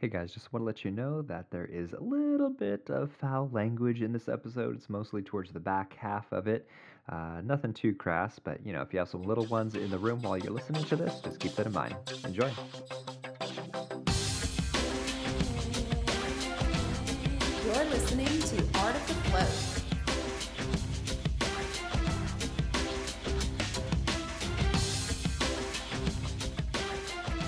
Hey guys, just want to let you know that there is a little bit of foul language in this episode. It's mostly towards the back half of it. Uh, nothing too crass, but you know, if you have some little ones in the room while you're listening to this, just keep that in mind. Enjoy.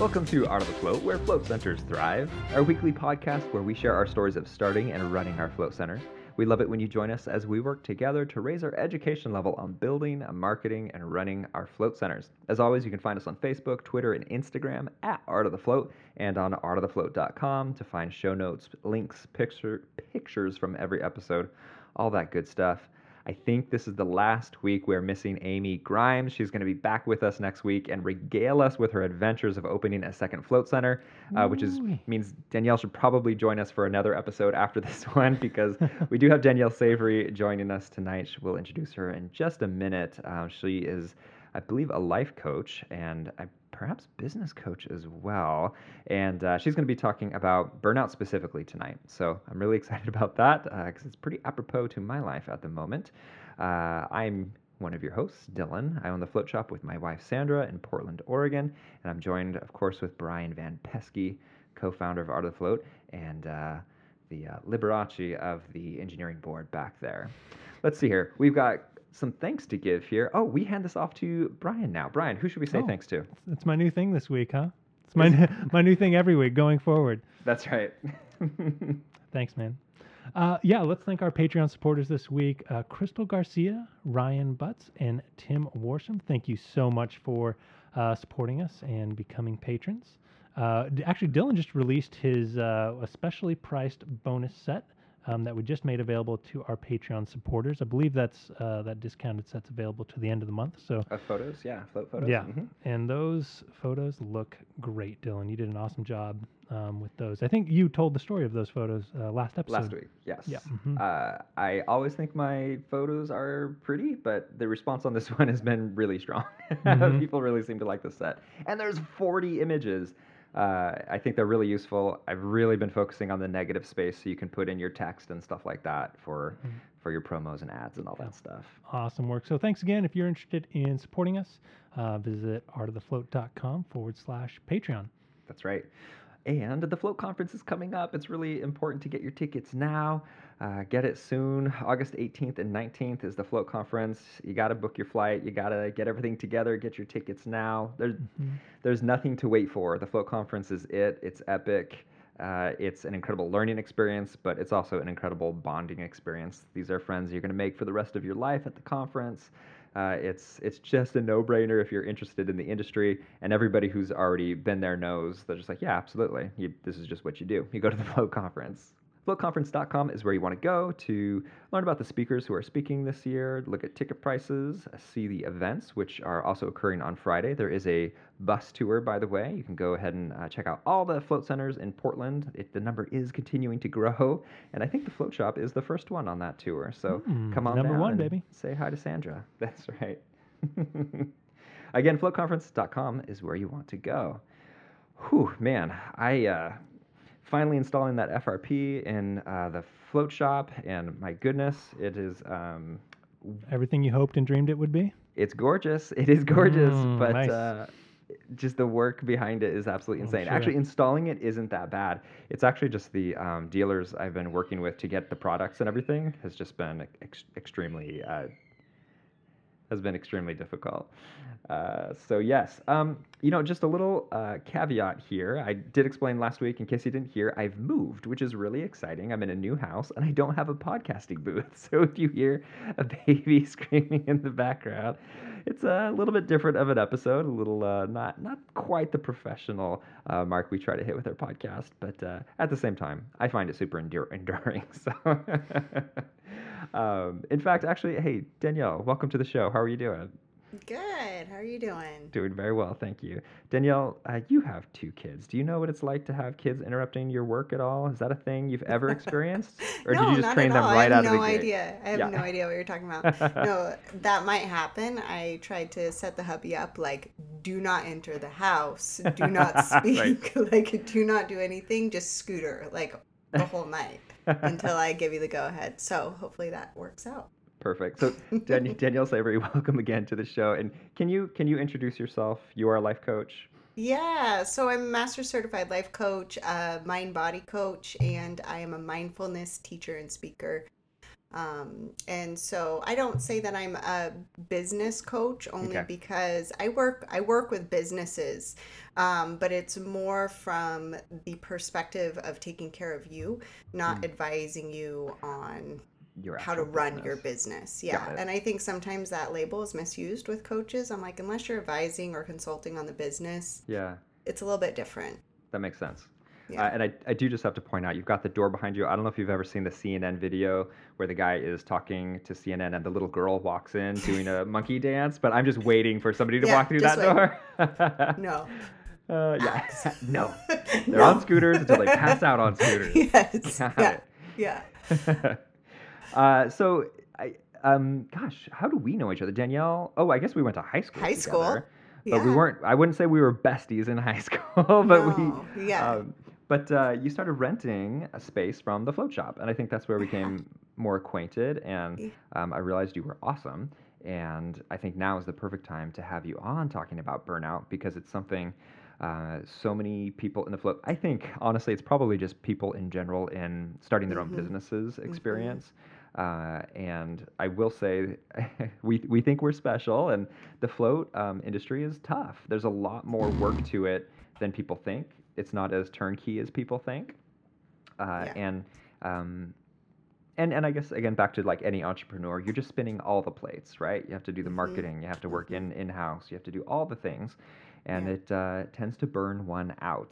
Welcome to Art of the Float, where float centers thrive, our weekly podcast where we share our stories of starting and running our float center. We love it when you join us as we work together to raise our education level on building, marketing, and running our float centers. As always, you can find us on Facebook, Twitter, and Instagram at Art of the Float and on artofthefloat.com to find show notes, links, picture, pictures from every episode, all that good stuff. I think this is the last week we're missing Amy Grimes. She's going to be back with us next week and regale us with her adventures of opening a second float center, uh, which is means Danielle should probably join us for another episode after this one because we do have Danielle Savory joining us tonight. We'll introduce her in just a minute. Um, she is, I believe, a life coach and I perhaps business coach as well. And uh, she's going to be talking about burnout specifically tonight. So I'm really excited about that because uh, it's pretty apropos to my life at the moment. Uh, I'm one of your hosts, Dylan. I own the float shop with my wife, Sandra, in Portland, Oregon. And I'm joined, of course, with Brian Van Peski, co founder of Art of the Float, and uh, the uh, Liberace of the engineering board back there. Let's see here. We've got some thanks to give here. Oh, we hand this off to Brian now. Brian, who should we say Oh. thanks to? It's my new thing this week, huh? It's my my new thing every week going forward. That's right. Thanks, man. Uh, yeah, let's thank our Patreon supporters this week: uh, Crystal Garcia, Ryan Butts, and Tim Warsham. Thank you so much for uh, supporting us and becoming patrons. Uh, actually, Dylan just released his uh, especially priced bonus set um, that we just made available to our Patreon supporters. I believe that's uh, that discounted set's available to the end of the month. So photos, yeah, float photos. Yeah, mhm. and those photos look great, Dylan. You did an awesome job um, with those. I think you told the story of those photos uh, last episode. Last week, yes. Yeah, mhm. Uh, I always think my photos are pretty, but the response on this one has been really strong. Mhm. People really seem to like the set. And there's 40 images. Uh, I think they're really useful. I've really been focusing on the negative space so you can put in your text and stuff like that for Mhm. for your promos and ads and all that stuff. Awesome work. So thanks again. If you're interested in supporting us, uh, visit artofthefloat.com forward slash Patreon. That's right. And the Float Conference is coming up. It's really important to get your tickets now. Uh, get it soon. August 18th and 19th is the Float Conference. You got to book your flight. You got to get everything together. Get your tickets now. There's, there's nothing to wait for. The Float Conference is it. It's epic. Uh, it's an incredible learning experience, but it's also an incredible bonding experience. These are friends you're going to make for the rest of your life at the conference. Uh, it's it's just a no-brainer if you're interested in the industry, and everybody who's already been there knows. They're just like, yeah, absolutely. You, this is just what you do. You go to the Float Conference. FloatConference.com is where you want to go to learn about the speakers who are speaking this year, look at ticket prices, see the events, which are also occurring on Friday. There is a bus tour, by the way. You can go ahead and uh, check out all the float centers in Portland. It, the number is continuing to grow, and I think the Float Shop is the first one on that tour. So Hmm, come on number one, baby. Say hi to Sandra. That's right. Again, floatconference.com is where you want to go. Whew, man, I uh, finally installing that FRP in uh, the float shop, and my goodness, it is um, Everything you hoped and dreamed it would be? it's gorgeous. It is gorgeous, Mm, but nice. uh, just the work behind it is absolutely I'm insane. sure. Actually, installing it isn't that bad. It's actually just the um, dealers I've been working with to get the products and everything has just been ex- extremely uh, has been extremely difficult. Uh, so yes, um, you know, just a little uh, caveat here. I did explain last week, in case you didn't hear, I've moved, which is really exciting. I'm in a new house, and I don't have a podcasting booth. So if you hear a baby screaming in the background, it's a little bit different of an episode. A little uh, not not quite the professional uh, mark we try to hit with our podcast, but uh, at the same time, I find it super endur- enduring. So. Um, in fact, actually, hey Danielle, welcome to the show. How are you doing? Good. How are you doing? Doing very well, thank you. Danielle, uh, you have two kids. Do you know what it's like to have kids interrupting your work at all? Is that a thing you've ever experienced, or no, did you just train them right out have of no the gate? idea. I have Yeah. no idea what you're talking about. no, that might happen. I tried to set the hubby up like do not enter the house, do not speak, like do not do anything, just scooter like the whole night until I give you the go ahead. So hopefully that works out. Perfect. So Dan- Danielle Savory, welcome again to the show. And can you can you introduce yourself? You are a life coach. Yeah, so I'm a master certified life coach, a mind body coach, and I am a mindfulness teacher and speaker. Um, and so I don't say that I'm a business coach only Okay. because I work I work with businesses, um, but it's more from the perspective of taking care of you, not Mm. advising you on Your how to run your business. business. Yeah. And I think sometimes that label is misused with coaches. I'm like, unless you're advising or consulting on the business, Yeah, it's a little bit different. that makes sense. Yeah. Uh, and I, I do just have to point out, you've got the door behind you. I don't know if you've ever seen the CNN video where the guy is talking to CNN and the little girl walks in doing a monkey dance, but I'm just waiting for somebody to Yeah, walk through that door. No. Uh, yeah. no. They're No. on scooters until they pass out on scooters. yes. Got yeah. it. Yeah. Uh, so, I, um, gosh, how do we know each other? Danielle? Oh, I guess we went to high school. High school. together, But we weren't, I wouldn't say we were besties in high school, but No, we, yeah. um, but uh, you started renting a space from the float shop. And I think that's where we became more acquainted. And um, I realized you were awesome. And I think now is the perfect time to have you on talking about burnout because it's something uh, so many people in the float. I think honestly, it's probably just people in general in starting their own Mhm. businesses experience. Uh, and I will say, we we think we're special, and the float um, industry is tough. There's a lot more work to it than people think. It's not as turnkey as people think. Uh, Yeah. And um, and and I guess again back to like any entrepreneur, you're just spinning all the plates, right? You have to do the Mhm. marketing, you have to work in in house, you have to do all the things, and Yeah. it uh, tends to burn one out.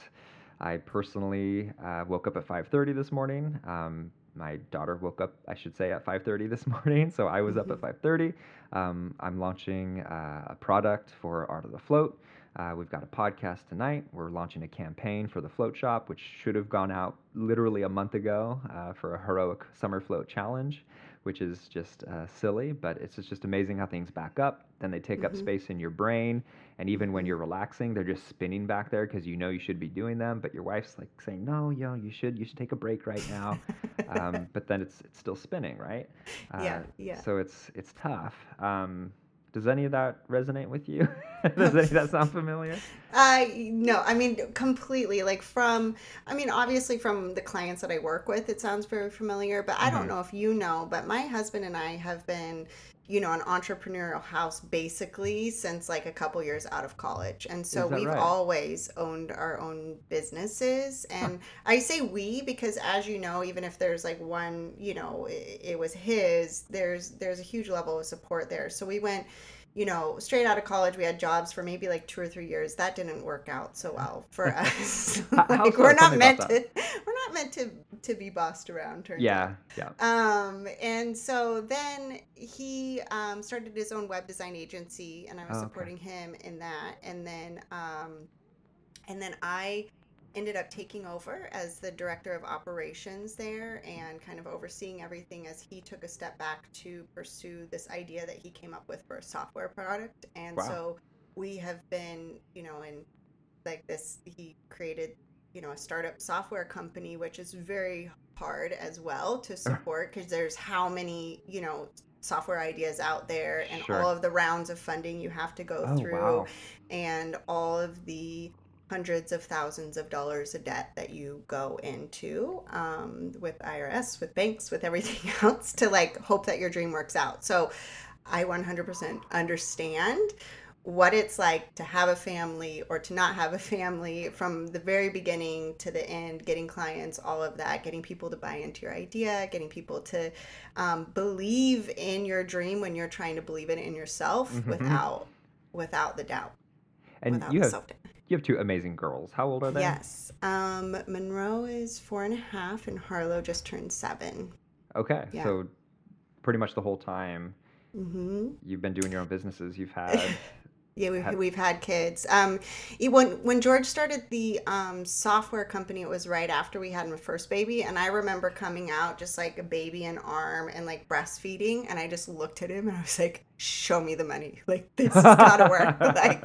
I personally uh, woke up at 5:30 this morning. Um, my daughter woke up, I should say, at 5:30 this morning, so I was up at 5:30. Um, I'm launching uh, a product for Art of the Float. Uh, we've got a podcast tonight. We're launching a campaign for the Float Shop, which should have gone out literally a month ago uh, for a heroic summer float challenge, which is just uh, silly, but it's just- amazing how things back up. Then they take up Mhm. space in your brain, and even when Mhm. you're relaxing, they're just spinning back there because you know you should be doing them, but your wife's like saying, "No, yo, you should, you should take a break right now." um, but then it's it's still spinning, right? Yeah, yeah. So it's it's tough. Um, does any of that resonate with you? does any of that sound familiar? Uh, no, I mean completely. Like from, I mean, obviously from the clients that I work with, it sounds very familiar. But I don't know if you know, but my husband and I have been, you know, an entrepreneurial house basically since like a couple years out of college, and so we've right? always owned our own businesses. And I say we because, as you know, even if there's like one, you know, it, it was his. There's there's a huge level of support there. So we went you know, straight out of college, we had jobs for maybe like two or three years. That didn't work out so well for us. Like we're not meant to. We're not meant to to be bossed around. Yeah, out. yeah. Um, and so then he um, started his own web design agency, and I was Oh, okay. supporting him in that. And then, um, and then I ended up taking over as the director of operations there and kind of overseeing everything as he took a step back to pursue this idea that he came up with for a software product. And Wow. so we have been, you know, in like this, he created, you know, a startup software company, which is very hard as well to support because there's how many, you know, software ideas out there and Sure. all of the rounds of funding you have to go Oh, through wow. and all of the hundreds of thousands of dollars of debt that you go into um, with IRS, with banks, with everything else to like hope that your dream works out. So I 100% understand what it's like to have a family or to not have a family from the very beginning to the end, getting clients, all of that, getting people to buy into your idea, getting people to um, believe in your dream when you're trying to believe it in yourself Mhm. without without the doubt. And without you have. You have two amazing girls. How old are they? Yes. Um, Monroe is four and a half, and Harlow just turned seven. Okay. Yeah. So pretty much the whole time hmm you've been doing your own businesses, you've had Yeah, we've, Have- we've had kids. Um, when when George started the um, software company, it was right after we had my first baby, and I remember coming out just like a baby in arm and like breastfeeding, and I just looked at him and I was like, show me the money. Like this has gotta work. like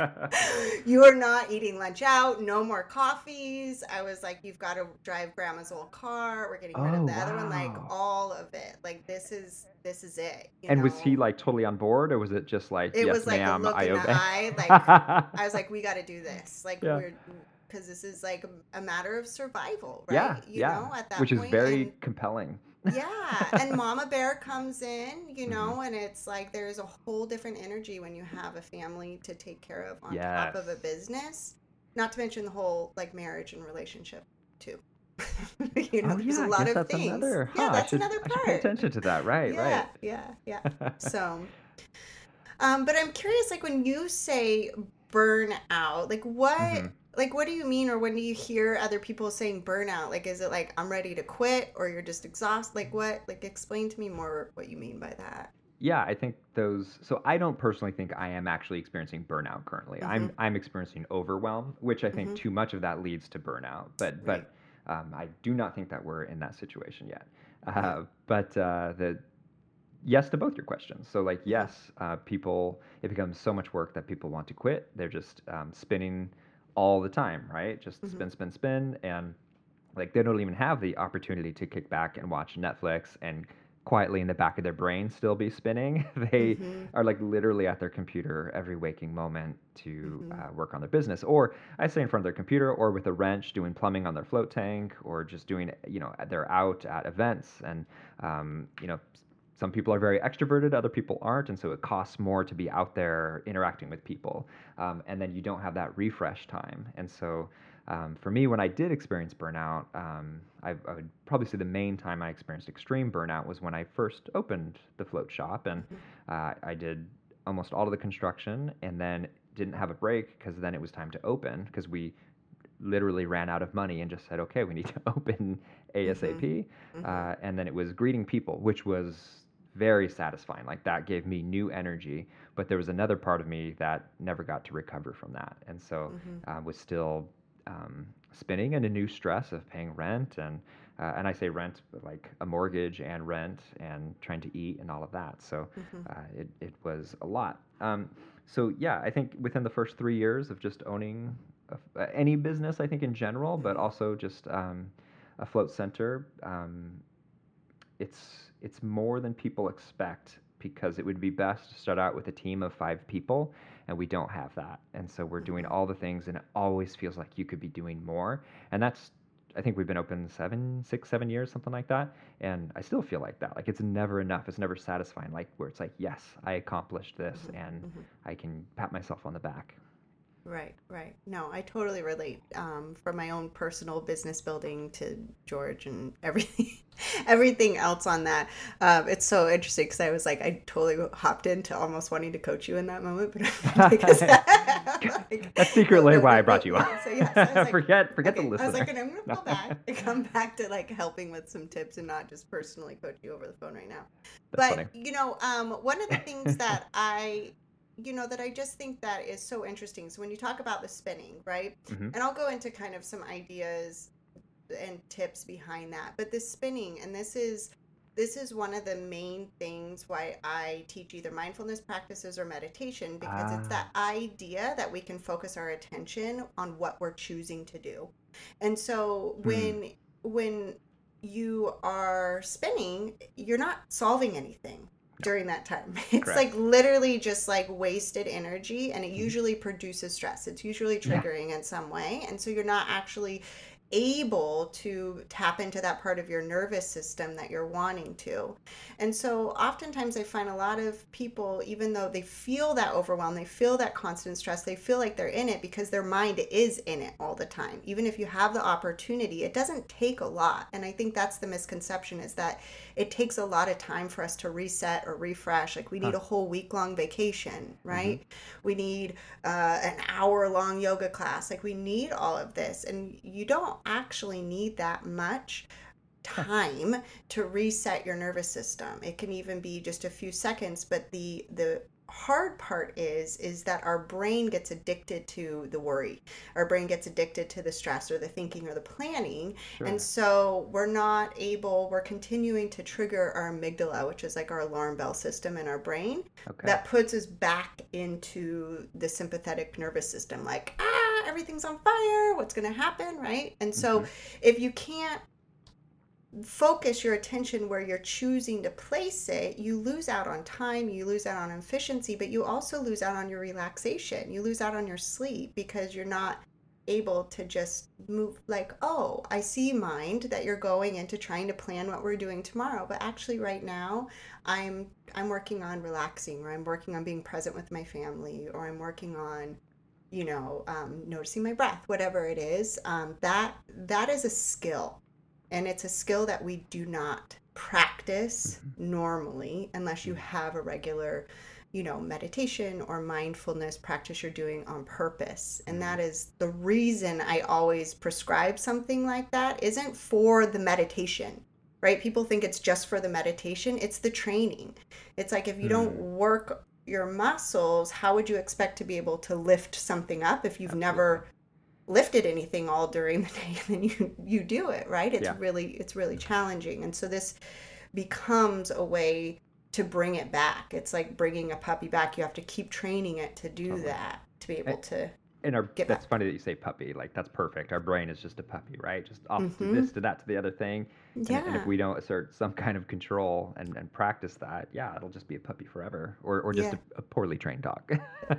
you are not eating lunch out, no more coffees. I was like, you've got to drive grandma's old car. We're getting rid Oh, of the other one. Like all of it. Like this is this is it. you and was he like totally on board, or was it just like, It yes, was like a look I in the eye, like, I was like, we got to do this. Like Yeah. we're because this is like a matter of survival, right? yeah, you yeah, know, at that which is very and- compelling. Yeah and mama bear comes in you Mhm. know and it's like there's a whole different energy when you have a family to take care of on top of a business not to mention the whole like marriage and relationship too you know oh there's yeah, a lot of things another. yeah huh, I that's should- another part pay attention to that. Right, yeah yeah yeah so um but i'm curious like when you say burnout like what Mhm. Like what do you mean or when do you hear other people saying burnout like is it like i'm ready to quit or you're just exhausted like what like explain to me more what you mean by that Yeah, I think those. So I don't personally think I am actually experiencing burnout currently. I'm Mm-hmm. I'm experiencing overwhelm, which I think Mhm. too much of that leads to burnout. But but um, I do not think that we're in that situation yet. Uh, but uh, the yes to both your questions. So like yes, uh, people it becomes so much work that people want to quit. They're just um, spinning all the time, right? Just Mhm. spin, spin, spin, and like they don't even have the opportunity to kick back and watch Netflix and quietly in the back of their brain still be spinning. they Mhm. are like literally at their computer every waking moment to Mhm. uh, work on their business, or I say in front of their computer, or with a wrench doing plumbing on their float tank, or just doing you know they're out at events, and um, you know some people are very extroverted, other people aren't, and so it costs more to be out there interacting with people, um, and then you don't have that refresh time, and so. Um, for me, when I did experience burnout, um, I, I would probably say the main time I experienced extreme burnout was when I first opened the float shop, and uh, I did almost all of the construction, and then didn't have a break because then it was time to open because we literally ran out of money and just said, okay, we need to open ASAP, Mhm. uh, and then it was greeting people, which was very satisfying. Like that gave me new energy, but there was another part of me that never got to recover from that, and so Mhm. uh, was still um, spinning in a new stress of paying rent and uh, and I say rent like a mortgage and rent and trying to eat and all of that. So Mhm. uh, it it was a lot. Um, so yeah, I think within the first three years of just owning a uh, any business, I think in general, but also just um, a float center, um, it's it's more than people expect because it would be best to start out with a team of five people and we don't have that. And so we're doing all the things and it always feels like you could be doing more. And that's i think we've been open seven six seven years something like that. And i still feel like that. Like it's never enough. It's never satisfying. Like where it's like yes i accomplished this and Mhm. i can pat myself on the back Right, right. No, I totally relate. Um, from my own personal business building to George and everything, everything else on that. Um, it's so interesting because I was like, I totally hopped into almost wanting to coach you in that moment, but because like, that's secretly why i brought you on So, I was like, forget forget okay, the I was like, and I'm gonna go back and come back to like helping with some tips and not just personally coach you over the phone right now. That's but funny. you know, um, one of the things that I, you know, that I just think that is so interesting. So when you talk about the spinning, right? Mhm. And I'll go into kind of some ideas and tips behind that. But the spinning, and this is this is one of the main things why I teach either mindfulness practices or meditation because it's that idea that we can focus our attention on what we're choosing to do. And so Hmm. when when you are spinning, you're not solving anything during that time. It's Correct. like literally just like wasted energy and it Mhm. usually produces stress. It's usually Yeah. triggering in some way. And so you're not actually able to tap into that part of your nervous system that you're wanting to. And so oftentimes I find a lot of people, even though they feel that overwhelm, they feel that constant stress, they feel like they're in it because their mind is in it all the time. Even if you have the opportunity, it doesn't take a lot. And I think that's the misconception is that it takes a lot of time for us to reset or refresh. Like we need Huh. a whole week long vacation, right? We need uh, an hour long yoga class. Like we need all of this. And you don't actually need that much time to reset your nervous system. It can even be just a few seconds, but the the hard part is is that our brain gets addicted to the worry our brain gets addicted to the stress or the thinking or the planning Sure. and so we're not able we're continuing to trigger our amygdala which is like our alarm bell system in our brain okay. that puts us back into the sympathetic nervous system like ah everything's on fire what's going to happen right and so Mhm. if you can't focus your attention where you're choosing to place it you lose out on time you lose out on efficiency but you also lose out on your relaxation you lose out on your sleep because you're not able to just move like oh i see mind that you're going into trying to plan what we're doing tomorrow but actually right now i'm i'm working on relaxing or i'm working on being present with my family or i'm working on you know um, noticing my breath whatever it is um, that that is a skill. And it's a skill that we do not practice normally unless you have a regular you know meditation or mindfulness practice you're doing on purpose. And that is the reason i always prescribe something like that isn't for the meditation right? People think it's just for the meditation. It's the training. It's like if you don't work your muscles how would you expect to be able to lift something up if you've never lifted anything all during the day and then you you do it right it's Yeah. really it's really challenging and so this becomes a way to bring it back it's like bringing a puppy back you have to keep training it to do Totally. that to be able to and our get that's back. funny that you say puppy. Like that's perfect. Our brain is just a puppy, right? Just off to Mhm. this to that to the other thing. And, yeah and if we don't assert some kind of control and, and practice that, yeah, it'll just be a puppy forever, or or just Yeah. a, a poorly trained dog.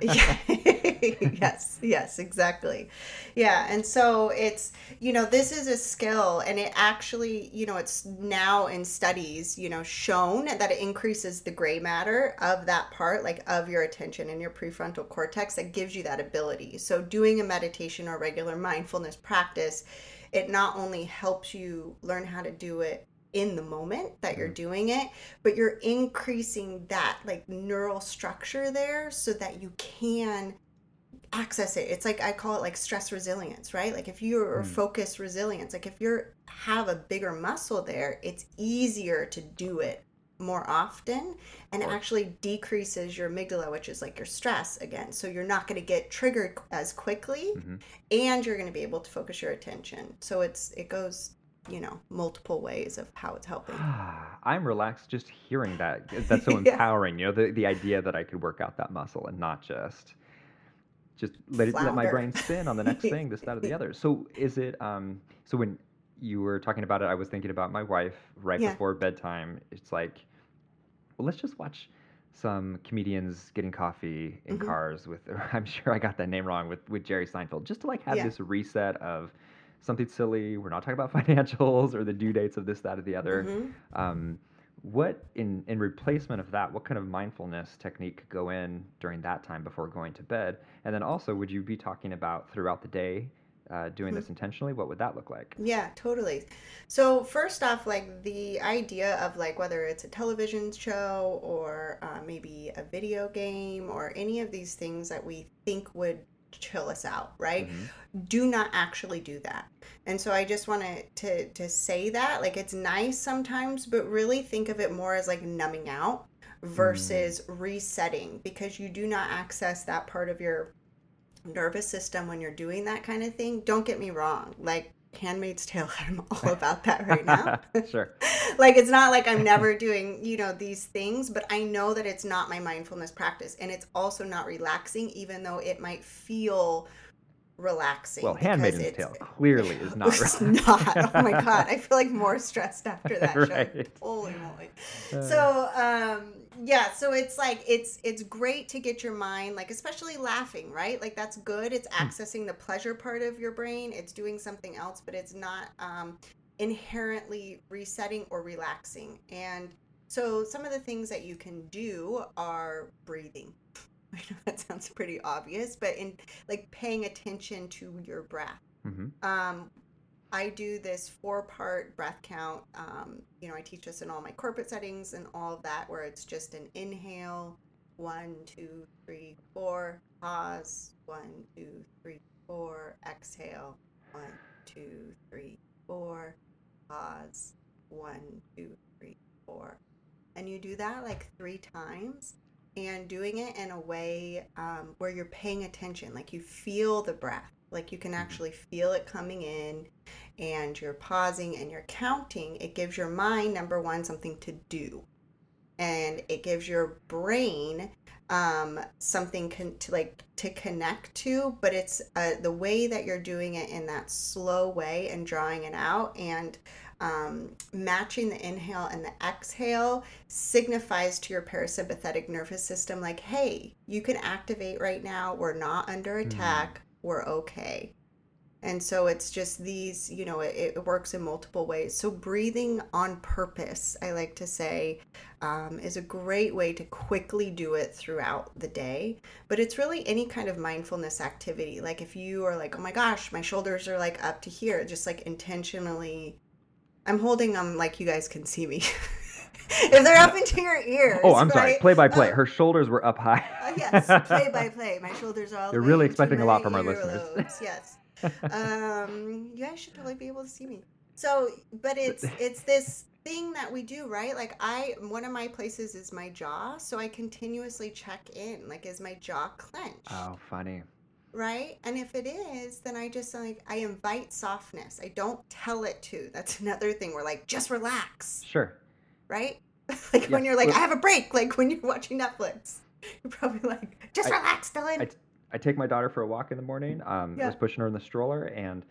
Yes, yes, exactly. Yeah, and so it's, you know, this is a skill and it actually, you know, it's now in studies, you know, shown that it increases the gray matter of that part, like of your attention and your prefrontal cortex that gives you that ability. So doing a meditation or regular mindfulness practice, it not only helps you learn how to do it in the moment that you're doing it but you're increasing that like neural structure there so that you can access it. It's like i call it like stress resilience right? Like if you're Mm. focus resilience like if you're have a bigger muscle there it's easier to do it more often and it actually decreases your amygdala which is like your stress again so you're not going to get triggered as quickly Mhm. and you're going to be able to focus your attention so it's it goes you know multiple ways of how it's helping I'm relaxed just hearing that. That's so Yeah. empowering. You know, the, the idea that I could work out that muscle and not just just let it, let my brain spin on the next thing, this, that, or the other. So is it um so when you were talking about it, I was thinking about my wife right Yeah. before bedtime. It's like, well, let's just watch some comedians getting coffee in Mhm. cars with I'm sure I got that name wrong with with Jerry Seinfeld, just to like have Yeah. this reset of something silly. We're not talking about financials or the due dates of this, that, or the other. Mhm. Um, what in in replacement of that? What kind of mindfulness technique could go in during that time before going to bed? And then also, would you be talking about throughout the day, uh, doing this intentionally? What would that look like? Yeah, totally. So first off, like the idea of like whether it's a television show or uh, maybe a video game or any of these things that we think would chill us out, right? Mhm. Do not actually do that. And so I just wanted to to say that like it's nice sometimes, but really think of it more as like numbing out versus resetting because you do not access that part of your nervous system when you're doing that kind of thing. Don't get me wrong. Like Handmaid's Tale, I'm all about that right now. sure. like it's not like I'm never doing, you know, these things, but I know that it's not my mindfulness practice and it's also not relaxing even though it might feel relaxing. Well, Handmaid's Tale clearly is not. It's relaxing. not. Oh my god, I feel like more stressed after that show. Holy moly. Uh, So um yeah, so it's like it's it's great to get your mind like especially laughing, right? Like that's good. It's Hmm. accessing the pleasure part of your brain. It's doing something else, but it's not um inherently resetting or relaxing. And so some of the things that you can do are breathing. I know that sounds pretty obvious, but in like paying attention to your breath. mhm. Um, I do this four part breath count. Um, you know, I teach this in all my corporate settings and all of that, where it's just an inhale, one, two, three, four, pause, one, two, three, four, exhale, one, two, three, four, pause, one, two, three, four. And you do that like three times. and doing it in a way um, where you're paying attention, like you feel the breath, like you can actually feel it coming in, and you're pausing and you're counting. It gives your mind number one something to do, and it gives your brain um, something con- to like to connect to. But it's uh, the way that you're doing it in that slow way and drawing it out and um, matching the inhale and the exhale signifies to your parasympathetic nervous system like hey you can activate right now we're not under attack we're okay. And so it's just these you know it, it works in multiple ways. So breathing on purpose i like to say um, is a great way to quickly do it throughout the day. But it's really any kind of mindfulness activity. Like if you are like oh my gosh my shoulders are like up to here just like intentionally i'm holding them like you guys can see me if they're up into your ears Oh, I'm sorry. right? Play by play. Uh, Her shoulders were up high. uh, yes, play by play. My shoulders are all. the You're really expecting a lot from our listeners. Yes. um, you guys should totally be able to see me. So, but it's it's this thing that we do, right? Like I, one of my places is my jaw, so I continuously check in. Like, is my jaw clenched? Oh, funny. right? And if it is, then I just like I invite softness. I don't tell it to. That's another thing. We're like, just relax, Sure. Right? like when you're like, I have a break. Like when you're watching Netflix, you're probably like, just I- relax, Dylan. I- I take my daughter for a walk in the morning. Um, I was pushing her in the stroller, and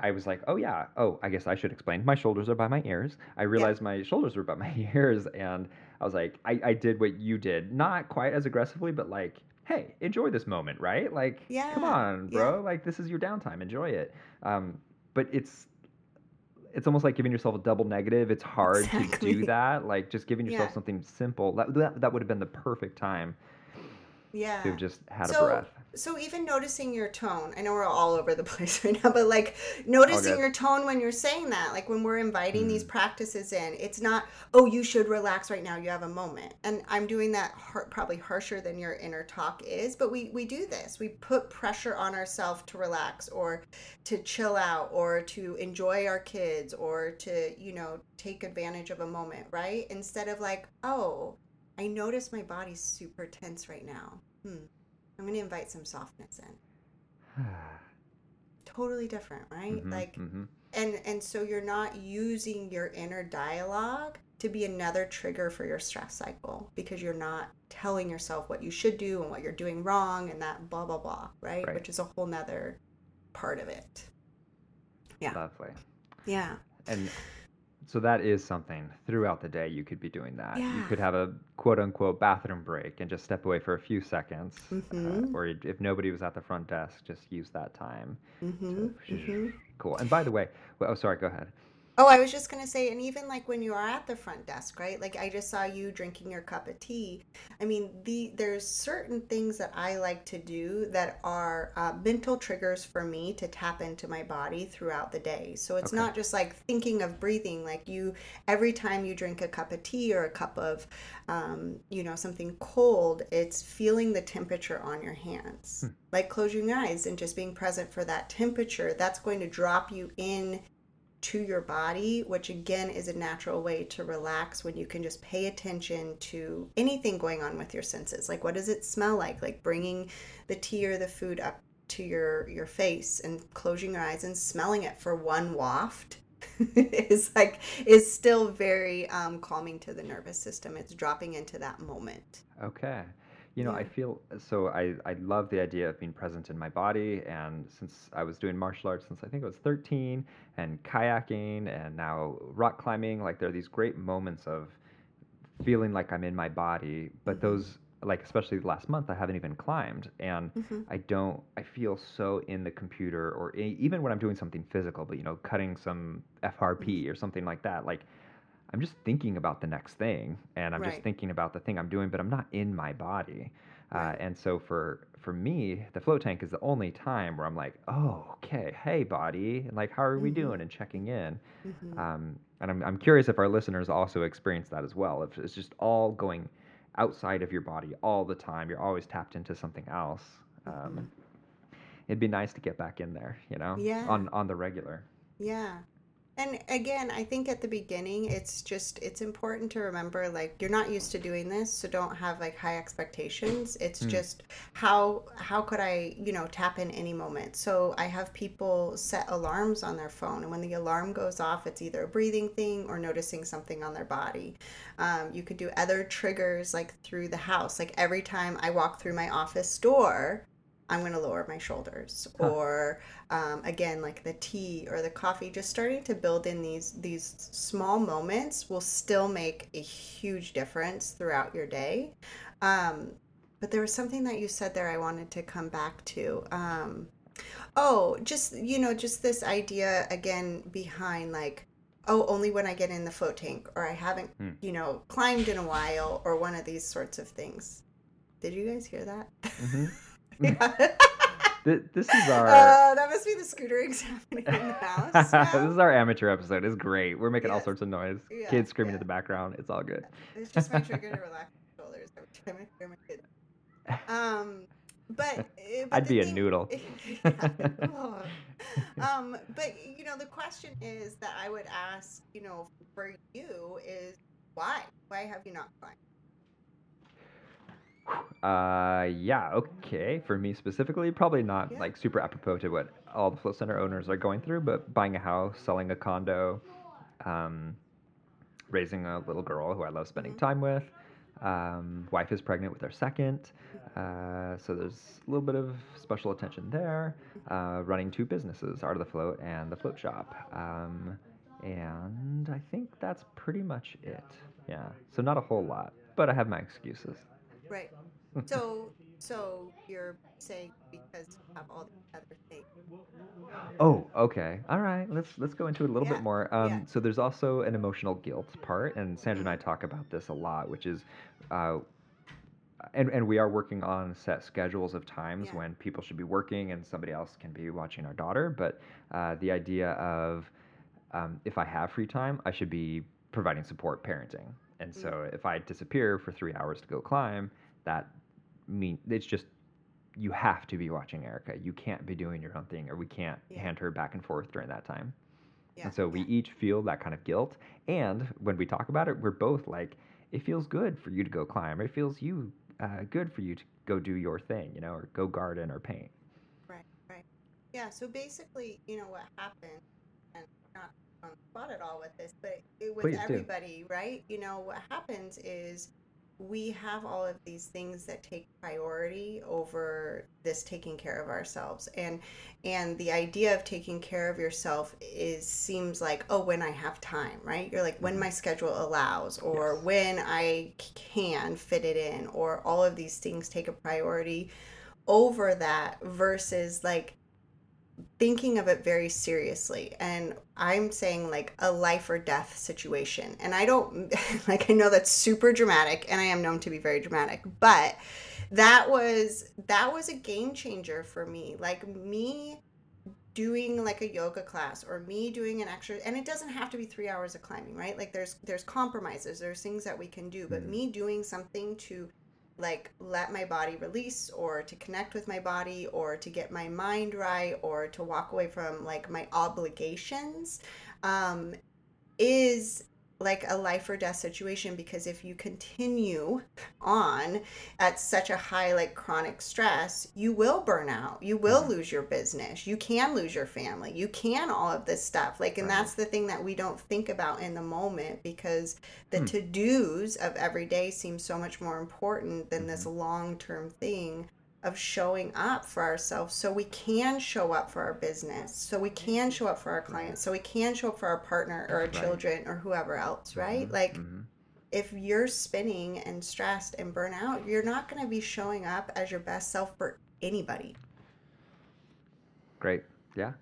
I was like, "Oh yeah, oh I guess I should explain. My shoulders are by my ears." I realized my shoulders were by my ears, and I was like, I, "I did what you did, not quite as aggressively, but like, hey, enjoy this moment, right? Like, yeah. come Yeah, on, yeah. bro. Like, this is your downtime. Enjoy it." Um, but it's it's almost like giving yourself a double negative. It's hard to do that. Like, just giving yourself Yeah. something simple. That, that that would have been the perfect time yeah. to have just had So- a breath. So even noticing your tone, I know we're all over the place right now, but like noticing your tone when you're saying that, like when we're inviting these Mm. practices in, it's not, oh, you should relax right now. You have a moment. And I'm doing that har- probably harsher than your inner talk is, but we we do this. We put pressure on ourselves to relax or to chill out or to enjoy our kids or to, you know, take advantage of a moment, right? Instead of like, oh, I notice my body's super tense right now. Hmm. I'm going to invite some softness in. Totally different, right? Mhm, Like mhm. and and so you're not using your inner dialogue to be another trigger for your stress cycle because you're not telling yourself what you should do and what you're doing wrong and that blah blah blah, right? Right. Which is a whole nother part of it. Yeah. Lovely. Yeah. And so that is something throughout the day you could be doing that. You could have a quote unquote bathroom break and just step away for a few seconds. Mhm. Uh, or if nobody was at the front desk, just use that time. Mm-hmm. to- hmm Cool. And by the way, well, oh, sorry, go ahead. Oh, I was just going to say, and even like when you are at the front desk, right? Like I just saw you drinking your cup of tea. I mean, the there's certain things that I like to do that are uh, mental triggers for me to tap into my body throughout the day. So it's Okay. not just like thinking of breathing. Like you, every time you drink a cup of tea or a cup of, um, you know, something cold, it's feeling the temperature on your hands. Like closing your eyes and just being present for that temperature. That's going to drop you in to your body, which again is a natural way to relax when you can just pay attention to anything going on with your senses. Like what does it smell like? Like bringing the tea or the food up to your your face and closing your eyes and smelling it for one waft is like is still very um, calming to the nervous system. It's dropping into that moment. Okay. You know, I feel so I, I love the idea of being present in my body. And since I was doing martial arts since I think I was 13 and kayaking and now rock climbing, like there are these great moments of feeling like I'm in my body. But Mhm. those, like, especially last month, I haven't even climbed. And Mhm. I don't, I feel so in the computer or even when I'm doing something physical, but, you know, cutting some FRP or something like that. Like, I'm just thinking about the next thing and I'm just thinking about the thing I'm doing, but I'm not in my body. Uh, and so for for me, the float tank is the only time where I'm like, oh, okay, hey, body, and like, how are we Mhm. doing, and checking in. Mhm. Um, and I'm I'm curious if our listeners also experience that as well. If it's just all going outside of your body all the time, you're always tapped into something else. Um, It'd be nice to get back in there, you know, Yeah. on on the regular. Yeah. And again, I think at the beginning, it's just it's important to remember like you're not used to doing this, so don't have like high expectations. It's Mm. just how how could I you know tap in any moment. So I have people set alarms on their phone, and when the alarm goes off, it's either a breathing thing or noticing something on their body. Um, you could do other triggers like through the house. Like every time I walk through my office door, I'm going to lower my shoulders. Huh. Or um, again, like the tea or the coffee, just starting to build in these these small moments will still make a huge difference throughout your day. Um, but there was something that you said there I wanted to come back to. Um, oh, just you know, just this idea again behind like oh, only when I get in the float tank, or I haven't, Hmm. you know, climbed in a while, or one of these sorts of things. Did you guys hear that? Mhm. yeah. Th- this is our Uh, that must be the scootering happening in the house. this is our amateur episode. It's great. We're making all sorts of noise. Yeah, Kids screaming yeah. in the background. It's all good. It's just my trigger to relax my shoulders every time I hear my kids. Um, but, uh, but I'd be a noodle. Oh. um, but you know, the question is that I would ask, you know, for you is why? Why have you not climbed? Uh, yeah, okay. For me specifically, probably not Yeah. like super apropos to what all the float center owners are going through, but buying a house, selling a condo, um, raising a little girl who I love spending Mhm. time with. Um, wife is pregnant with their second, uh, so there's a little bit of special attention there. Uh, running two businesses, Art of the Float and the Float Shop. Um, and I think that's pretty much it. Yeah, so not a whole lot, but I have my excuses. Right. So, so you're saying because you have all the other things. Oh, okay. All right. Let's let's go into it a little Yeah, bit more. Um, yeah. So there's also an emotional guilt part, and Sandra and I talk about this a lot, which is, uh, and and we are working on set schedules of times Yeah. when people should be working and somebody else can be watching our daughter. But uh, the idea of um, if I have free time, I should be providing support parenting. And so Mm. if I disappear for three hours to go climb, that mean it's just you have to be watching Erica. You can't be doing your own thing, or we can't Yeah. hand her back and forth during that time. Yeah. And so we yeah. each feel that kind of guilt. And when we talk about it, we're both like, it feels good for you to go climb. It feels you uh, good for you to go do your thing, you know, or go garden or paint. Right, right. Yeah, so basically, you know what happened, and not on the spot at all with this, but it, with Please do. everybody, right? You know, what happens is we have all of these things that take priority over this taking care of ourselves and and the idea of taking care of yourself is seems like oh when i have time right you're like when Mhm. my schedule allows or Yes. when i can fit it in or all of these things take a priority over that versus like thinking of it very seriously and i'm saying like a life or death situation and i don't like i know that's super dramatic and i am known to be very dramatic but that was that was a game changer for me like me doing like a yoga class or me doing an extra and it doesn't have to be three hours of climbing right like there's there's compromises there's things that we can do but Mhm. me doing something to like let my body release or to connect with my body or to get my mind right or to walk away from like my obligations um, is like a life or death situation because if you continue on at such a high like chronic stress you will burn out you will Mhm. lose your business you can lose your family you can all of this stuff like and Right. that's the thing that we don't think about in the moment because the Hmm. to-dos of every day seem so much more important than this Mm-hmm. long-term thing of showing up for ourselves so we can show up for our business so we can show up for our clients so we can show up for our partner or our Right. children or whoever else right Mhm, like mhm. if you're spinning and stressed and burnt out you're not going to be showing up as your best self for anybody Great. Yeah.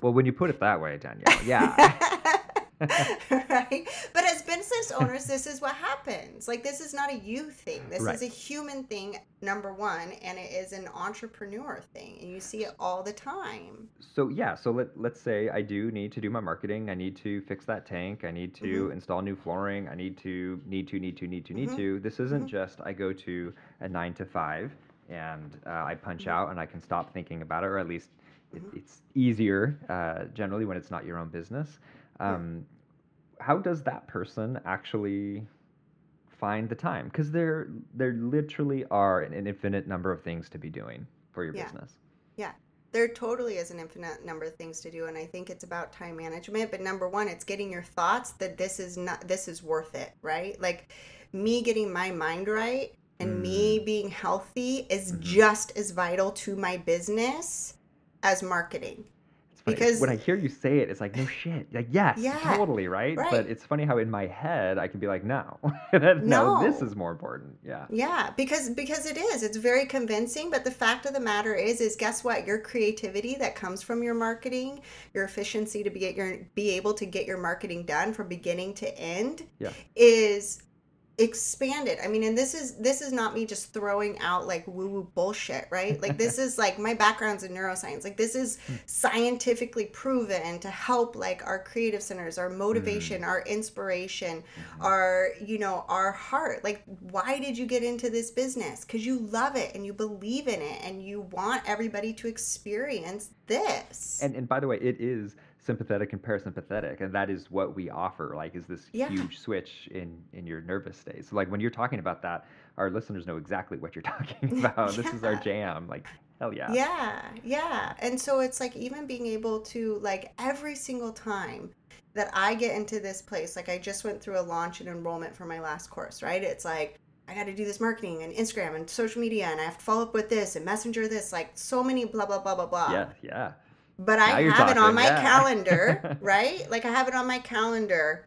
Well, when you put it that way, Danielle, yeah. right? But as business owners, this is what happens. Like, this is not a you thing. This Right. is a human thing, number one, and it is an entrepreneur thing. And you see it all the time. So yeah, so let let's say I do need to do my marketing. I need to fix that tank. I need to Mhm. install new flooring. I need to need to need to need to need Mhm. to. This isn't Mhm. just I go to a nine to five and uh, I punch Mhm. out and I can stop thinking about it, or at least it, Mhm. it's easier uh, generally when it's not your own business. Um, how does that person actually find the time? Because there there literally are an infinite number of things to be doing for your Yeah. business. Yeah. There totally is an infinite number of things to do and i think it's about time management but number one it's getting your thoughts that this is not this is worth it right like me getting my mind right and me being healthy is Mhm. just as vital to my business as marketing Because- when I hear you say it, it's like no shit. Like yes, Yeah, totally right? right. But it's funny how in my head I can be like no, that, no, this is more important. Yeah. Yeah, because because it is. It's very convincing, but the fact of the matter is is guess what? Your creativity that comes from your marketing, your efficiency to be at your be able to get your marketing done from beginning to end Yeah. is expanded. I mean, and this is this is not me just throwing out like woo-woo bullshit, right? Like this is like my background's in neuroscience. Like this is hmm. scientifically proven to help like our creative centers, our motivation, hmm. our inspiration, hmm. our you know our heart like why did you get into this business because you love it and you believe in it and you want everybody to experience this And and by the way, it is sympathetic and parasympathetic, and that is what we offer. Like, is this Yeah. huge switch in in your nervous state? So, like, when you're talking about that, our listeners know exactly what you're talking about. This is our jam. Like, hell yeah. yeah yeah and so it's like even being able to like every single time that i get into this place like i just went through a launch and enrollment for my last course right it's like I got to do this marketing and Instagram and social media, and I have to follow up with this and messenger this, like so many blah blah blah blah blah. Yeah. Yeah. But I have it on my yeah. calendar, right? Like I have it on my calendar.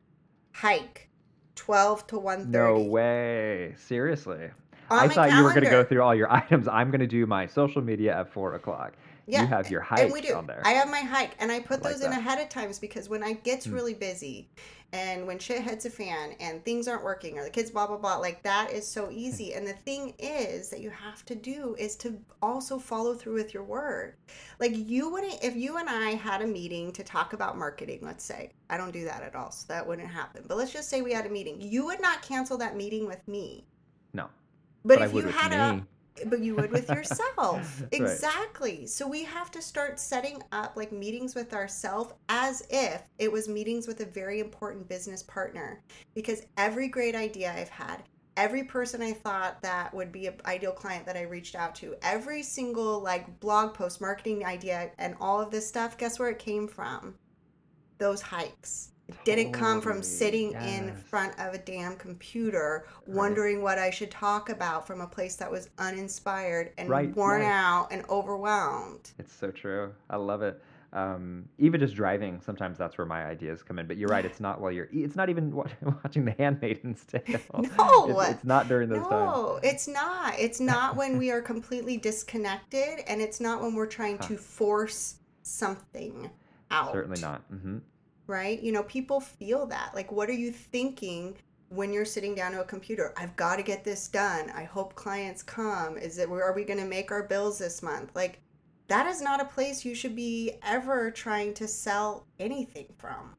Hike, twelve to one No thirty. way. Seriously. On I thought you were going to go through all your items. I'm going to do my social media at four o'clock. Yeah, You have your and we do. on there. I have my hike, and I put I like those in ahead of times because when I gets Hmm. really busy, and when shit hits a fan, and things aren't working, or the kids blah blah blah, like that is so easy. And the thing is that you have to do is to also follow through with your word. Like you wouldn't if you and I had a meeting to talk about marketing. Let's say I don't do that at all, so that wouldn't happen. But let's just say we had a meeting. You would not cancel that meeting with me. no. But, But if you had a. but you would with yourself. Right. exactly. So we have to start setting up like meetings with ourselves as if it was meetings with a very important business partner. Because every great idea i've had every person i thought that would be an ideal client that i reached out to every single like blog post marketing idea and all of this stuff guess where it came from? Those hikes didn't come from sitting in front of a damn computer wondering what I should talk about from a place that was uninspired and Right, worn yes. out and overwhelmed. It's so true. I love it. Um, even just driving, sometimes that's where my ideas come in. But you're right. It's not while you're. It's not even wa- watching The Handmaid's Tale. No! it's, it's not during those times. No, it's not. It's not when we are completely disconnected and it's not when we're trying Huh. to force something out. Certainly not. hmm right? You know, people feel that. Like, what are you thinking when you're sitting down to a computer? I've got to get this done. I hope clients come. Is it, are we going to make our bills this month? Like, that is not a place you should be ever trying to sell anything from.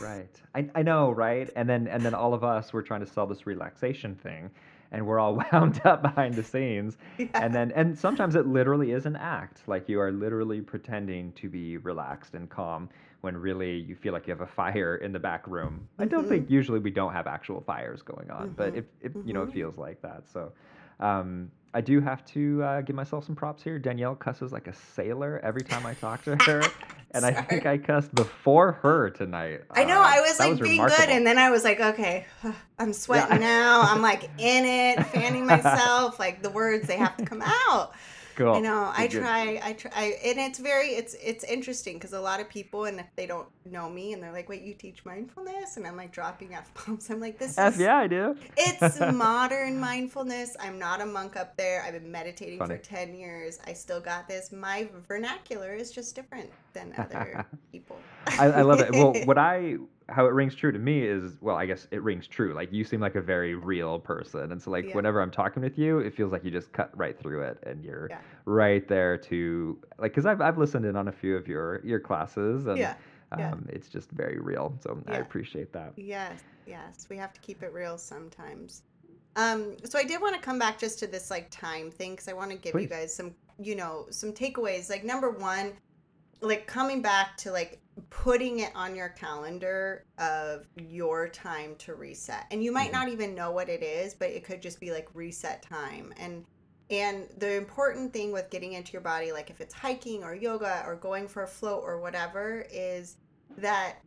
Right. I, I know, right? And then and then all of us we're trying to sell this relaxation thing, and we're all wound up behind the scenes. And then and sometimes it literally is an act. Like you are literally pretending to be relaxed and calm when really you feel like you have a fire in the back room. I don't Mhm. think usually we don't have actual fires going on, but Mhm. it, it you know it Mhm. feels like that. So. Um, I do have to uh, give myself some props here. Danielle cusses like a sailor every time I talk to her, and I think I cussed before her tonight. I know. Uh, I was like being remarkable. good, and then I was like, okay, I'm sweating now. I'm like in it, fanning myself. Like the words, they have to come out. Cool. I know. I try. I try, I, and it's very. It's it's interesting because a lot of people, and if they don't know me, and they're like, "Wait, you teach mindfulness?" and I'm like dropping f bombs. I'm like, "This F is yeah, I do. it's modern mindfulness. I'm not a monk up there. I've been meditating Funny. for ten years. I still got this. My vernacular is just different than other people. I, I love it. Well, what I how it rings true to me is well, I guess it rings true. Like you seem like a very real person, and so like Yeah. whenever I'm talking with you, it feels like you just cut right through it, and you're Yeah. right there to like because I've I've listened in on a few of your your classes, and Yeah, um, it's just very real. So I appreciate that. Yes, yes. We have to keep it real sometimes. Um, so I did want to come back just to this like time thing because I want to give you guys some, you know, some takeaways. Like number one, like coming back to like putting it on your calendar of your time to reset. And you might Mhm. not even know what it is, but it could just be like reset time. And and the important thing with getting into your body, like if it's hiking or yoga or going for a float or whatever, is that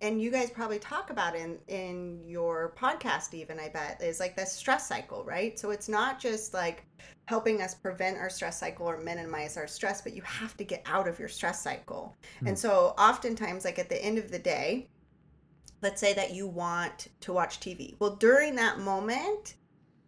and you guys probably talk about in in your podcast even i bet is like the stress cycle right? So it's not just like helping us prevent our stress cycle or minimize our stress but you have to get out of your stress cycle. Hmm. and so oftentimes like at the end of the day let's say that you want to watch tv well during that moment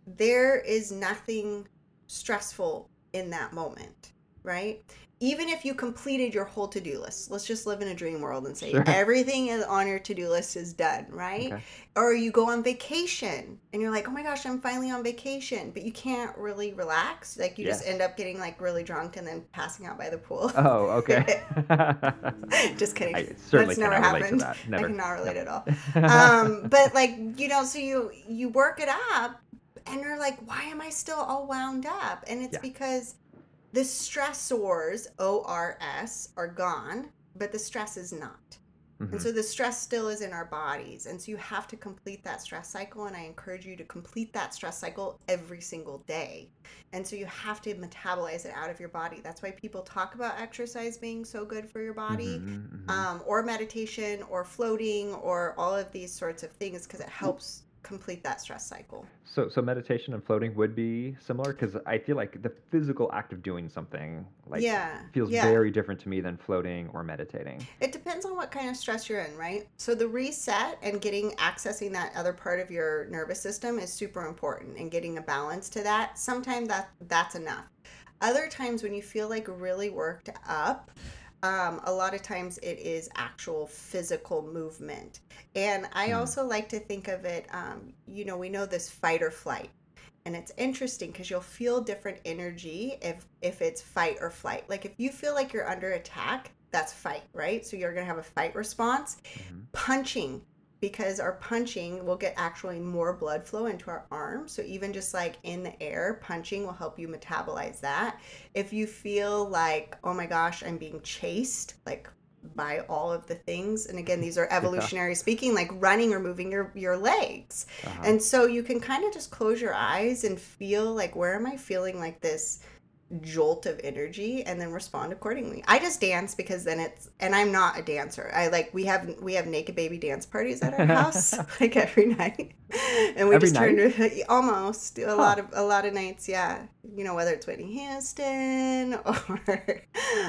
there is nothing stressful in that moment right even if you completed your whole to-do list let's just live in a dream world and say Sure. everything is on your to-do list is done right Okay. or you go on vacation and you're like oh my gosh i'm finally on vacation but you can't really relax like you just end up getting like really drunk and then passing out by the pool Oh, okay. just kidding I certainly That's never cannot relate happened. to that. Never. i cannot relate No. at all um, but like you know so you you work it up and you're like why am i still all wound up and it's Yeah. because the stressors ors are gone but the stress is not Mhm. and so the stress still is in our bodies and so you have to complete that stress cycle and i encourage you to complete that stress cycle every single day and so you have to metabolize it out of your body that's why people talk about exercise being so good for your body Mhm, mhm. um, or meditation or floating or all of these sorts of things because it helps complete that stress cycle. So, so meditation and floating would be similar because I feel like the physical act of doing something like yeah. feels yeah. very different to me than floating or meditating. It depends on what kind of stress you're in, right? So the reset and getting accessing that other part of your nervous system is super important and getting a balance to that. Sometimes that that's enough. Other times when you feel like really worked up, um, a lot of times it is actual physical movement. And I Hmm. also like to think of it, um, you know, we know this fight or flight. And it's interesting because you'll feel different energy if if it's fight or flight. Like if you feel like you're under attack, that's fight, right? So you're gonna have a fight response. Mhm. Punching, because our punching will get actually more blood flow into our arms. So even just like in the air, punching will help you metabolize that. If you feel like, oh my gosh, I'm being chased, like by all of the things, and again, these are evolutionary speaking, like running or moving your your legs. Uh-huh. And so you can kind of just close your eyes and feel like, where am I feeling like this jolt of energy and then respond accordingly. I just dance because then it's and I'm not a dancer. I like we have we have naked baby dance parties at our house like every night. And we Every just turn to almost a lot of a lot of nights, yeah. You know, whether it's Whitney Houston or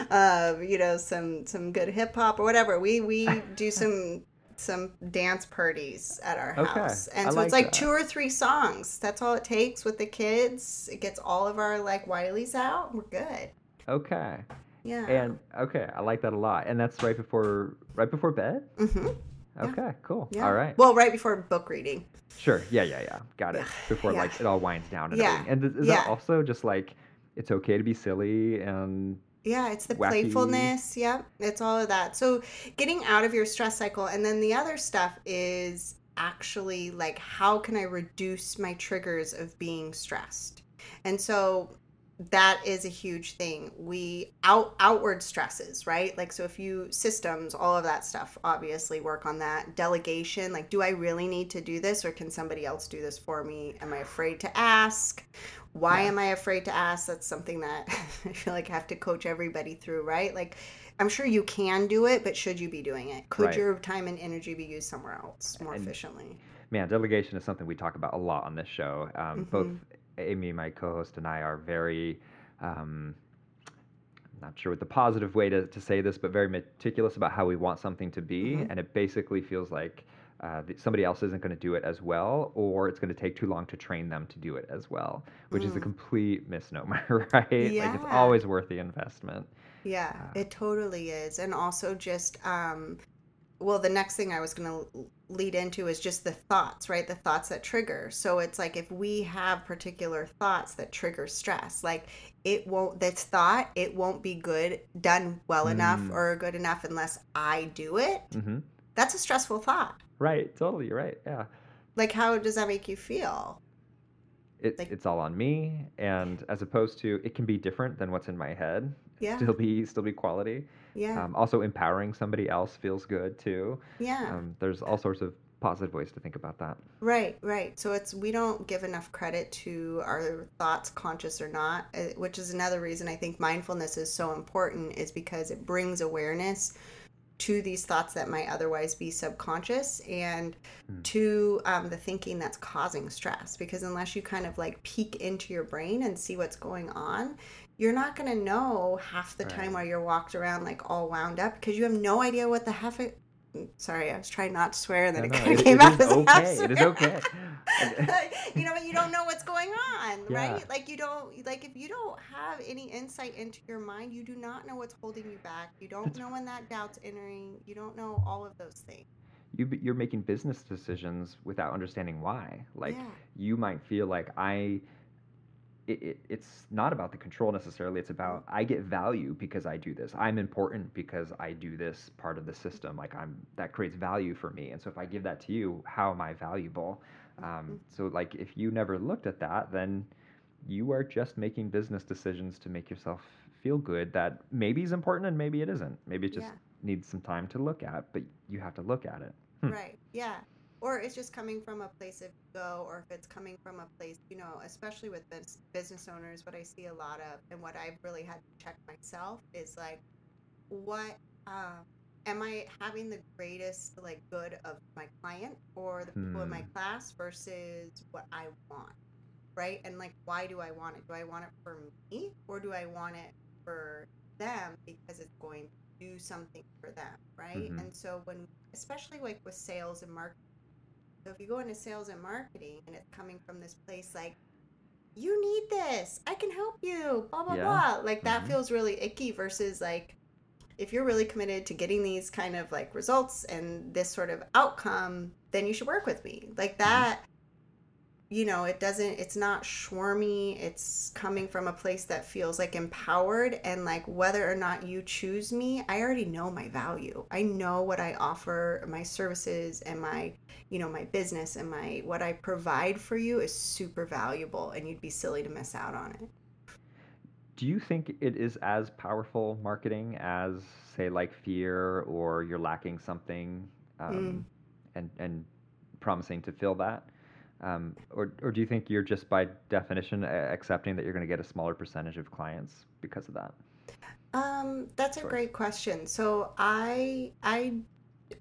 uh, you know, some some good hip hop or whatever. We we do some some dance parties at our Okay, house. And I so like it's like that. two or three songs. That's all it takes with the kids. It gets all of our like Wileys out. We're good. okay. Yeah. And okay, I like that a lot. And that's right before right before bed? Mm-hmm. Yeah. Okay, cool. Yeah. All right. Well, right before book reading. Sure. Yeah, yeah, yeah. Got it. Yeah, Before yeah. like it all winds down and Yeah, everything. And is that also just like it's okay to be silly and Yeah, it's the Wacky. playfulness. Yep, it's all of that. So getting out of your stress cycle, and then the other stuff is actually like how can I reduce my triggers of being stressed, and so that is a huge thing. We out outward stresses, right? Like so if you systems, all of that stuff obviously work on that. Delegation, like do I really need to do this or can somebody else do this for me? Am I afraid to ask? Why Yeah. am I afraid to ask? That's something that I feel like I have to coach everybody through, right? Like I'm sure you can do it, but should you be doing it? Could Right. your time and energy be used somewhere else more And- efficiently? man, delegation is something we talk about a lot on this show. Um, Both Mhm. Amy, my co-host, and I are very, um, I'm not sure what the positive way to, to say this, but very meticulous about how we want something to be, Mhm. and it basically feels like. Uh, somebody else isn't going to do it as well, or it's going to take too long to train them to do it as well, which is a Mm. complete misnomer, right? Like it's always worth the investment. Yeah, Uh, it totally is. And also just um well, the next thing I was going to lead into is just the thoughts, right? The thoughts that trigger. So it's like if we have particular thoughts that trigger stress, like it won't this thought, it won't be good done well enough Mm. or good enough unless I do it. hmm That's a stressful thought. Right, totally, you're right. Yeah. Like how does that make you feel? It, Like- it's all on me and as opposed to it can be different than what's in my head Yeah. still be still be quality. Yeah. Um, also, empowering somebody else feels good too. yeah. Um, there's all sorts of positive ways to think about that. Right, right. So it's we don't give enough credit to our thoughts, conscious or not, uh, which is another reason I think mindfulness is so important, is because it brings awareness to these thoughts that might otherwise be subconscious and Hmm. to um, the thinking that's causing stress. Because unless you kind of like peek into your brain and see what's going on, you're not going to know half the time Right. while you're walked around like all wound up because you have no idea what the heck. It, sorry, I was trying not to swear and then No, it kind of came it out as okay. It is okay. you know, you don't know what's going on, Yeah. right? Like you don't like if you don't have any insight into your mind, you do not know what's holding you back. You don't know when that doubt's entering. You don't know all of those things. You, you're making business decisions without understanding why. Like Yeah. you might feel like I. It, it, it's not about the control necessarily. It's about I get value because I do this. I'm important because I do this part of the system. Like I'm that creates value for me. And so if I give that to you, how am I valuable? Um, so like if you never looked at that, then you are just making business decisions to make yourself feel good. That maybe is important and maybe it isn't. Maybe it just Yeah. needs some time to look at. But you have to look at it. Hmm. Right. Yeah. Or it's just coming from a place of go, or if it's coming from a place, you know, especially with bus- business owners, what I see a lot of, and what I've really had to check myself is like, what um, am I having the greatest like good of my client or the people in my Hmm. class versus what I want, right? And like, why do I want it? Do I want it for me, or do I want it for them because it's going to do something for them, right? Mhm. And so when, especially like with sales and marketing, so if you go into sales and marketing and it's coming from this place like, you need this, I can help you, blah blah Yeah. blah, like that Mhm. feels really icky versus like. If you're really committed to getting these kind of like results and this sort of outcome, then you should work with me. Like that, you know, it doesn't, it's not shwarmy. It's coming from a place that feels like empowered. And like whether or not you choose me, I already know my value. I know what I offer, my services and my, you know, my business and my, what I provide for you is super valuable. And you'd be silly to miss out on it. Do you think it is as powerful marketing as, say, like fear, or you're lacking something, um, and and promising to fill that, um, or or do you think you're just by definition accepting that you're going to get a smaller percentage of clients because of that? Um, that's a great question. So I I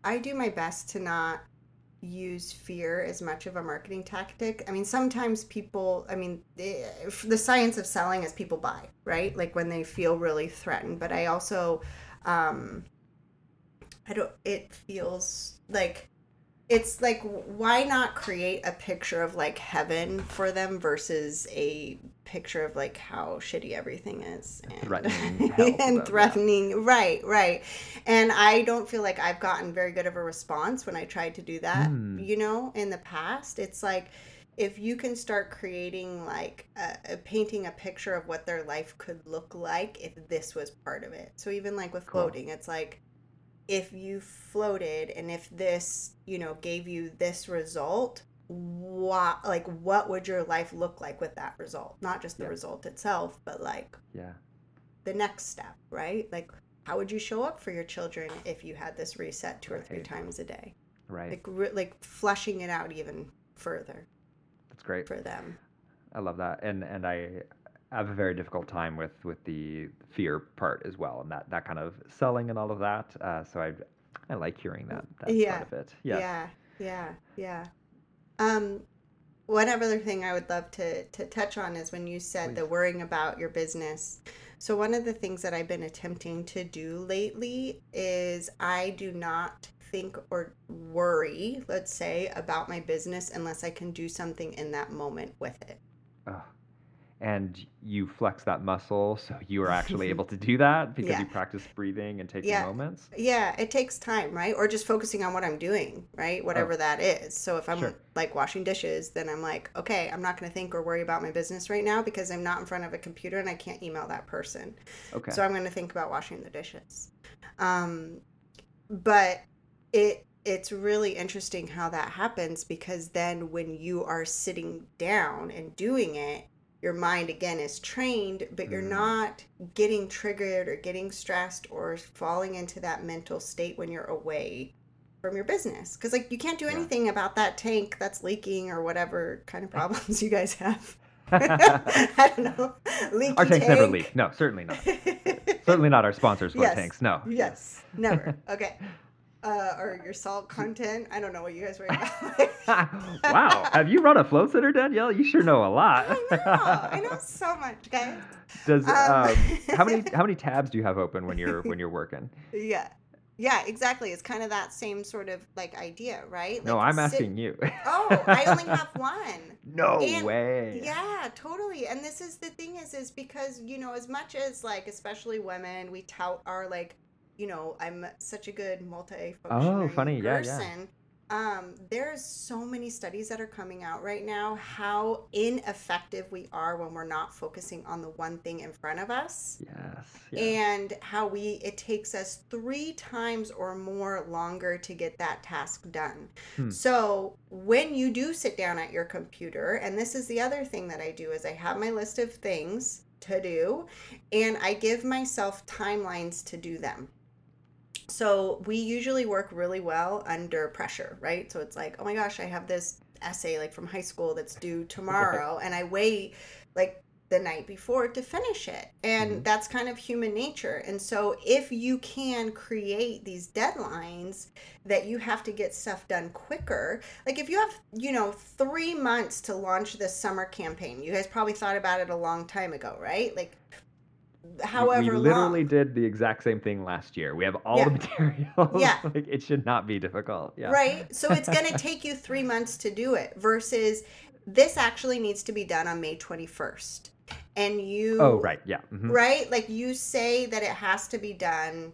I do my best to not use fear as much of a marketing tactic. I mean, sometimes people, I mean, the, the science of selling is people buy, right? Like when they feel really threatened. But I also, um, I don't. It feels like it's like why not create a picture of like heaven for them versus a picture of like how shitty everything is and Threatening to them, and yeah. right right and i don't feel like i've gotten very good of a response when i tried to do that Hmm. you know in the past it's like if you can start creating like a, a painting a picture of what their life could look like if this was part of it so even like with Cool. floating it's like if you floated and if this you know gave you this result what like what would your life look like with that result not just the Yeah. result itself but like Yeah. the next step right like how would you show up for your children if you had this reset two or three Right. times a day Right. like re- like flushing it out even further That's great. for them I love that, and and I have a very difficult time with with the fear part as well, and that that kind of selling and all of that. Uh, so I I like hearing that that Yeah. part of it. Yes. Yeah, yeah, yeah. Um, one other thing I would love to to touch on is when you said the worrying about your business. So one of the things that I've been attempting to do lately is I do not think or worry, let's say, about my business unless I can do something in that moment with it. And you flex that muscle, so you are actually able to do that because Yeah. you practice breathing and taking Yeah. moments. Yeah, it takes time, right? Or just focusing on what I'm doing, right? Whatever that is. So if I'm Oh. Sure. like washing dishes, then I'm like, okay, I'm not going to think or worry about my business right now because I'm not in front of a computer and I can't email that person. Okay. So I'm going to think about washing the dishes. Um, but it it's really interesting how that happens because then when you are sitting down and doing it, your mind again is trained, but you're Mm. not getting triggered or getting stressed or falling into that mental state when you're away from your business. Because like you can't do Yeah. anything about that tank that's leaking or whatever kind of problems you guys have. I don't know. Leaky Our tanks never leak. No, certainly not. certainly not our sponsors for Yes. tanks. No. Yes, never. Okay. Uh, or your salt content. I don't know what you guys were about. wow. Have you run a flow center, Danielle? You sure know a lot. I know. I know so much, guys. Does Um, um, how many how many tabs do you have open when you're when you're working? Yeah. Yeah, exactly. It's kind of that same sort of like idea, right? No, I'm sit- asking you. Oh, I only have one. no And- way. Yeah, totally. And this is the thing is is because, you know, as much as like especially women, we tout our like, you know, I'm such a good multifunctional Oh, funny. Yeah, yeah. Um, there's so many studies that are coming out right now how ineffective we are when we're not focusing on the one thing in front of us Yes. yes. and how we it takes us three times or more longer to get that task done Hmm. so when you do sit down at your computer and this is the other thing that i do is i have my list of things to do and i give myself timelines to do them so we usually work really well under pressure right so it's like oh my gosh i have this essay like from high school that's due tomorrow and i wait like the night before to finish it. And Mhm. that's kind of human nature. And so if you can create these deadlines that you have to get stuff done quicker, like if you have, you know, 3 months to launch this summer campaign. You guys probably thought about it a long time ago, right? Like however we literally long. did the exact same thing last year. We have all Yeah. the materials. Yeah. like it should not be difficult. Yeah. Right? So it's going to take you 3 months to do it versus this actually needs to be done on May 21st. And you Oh, right. Yeah. mhm. right? Like you say that it has to be done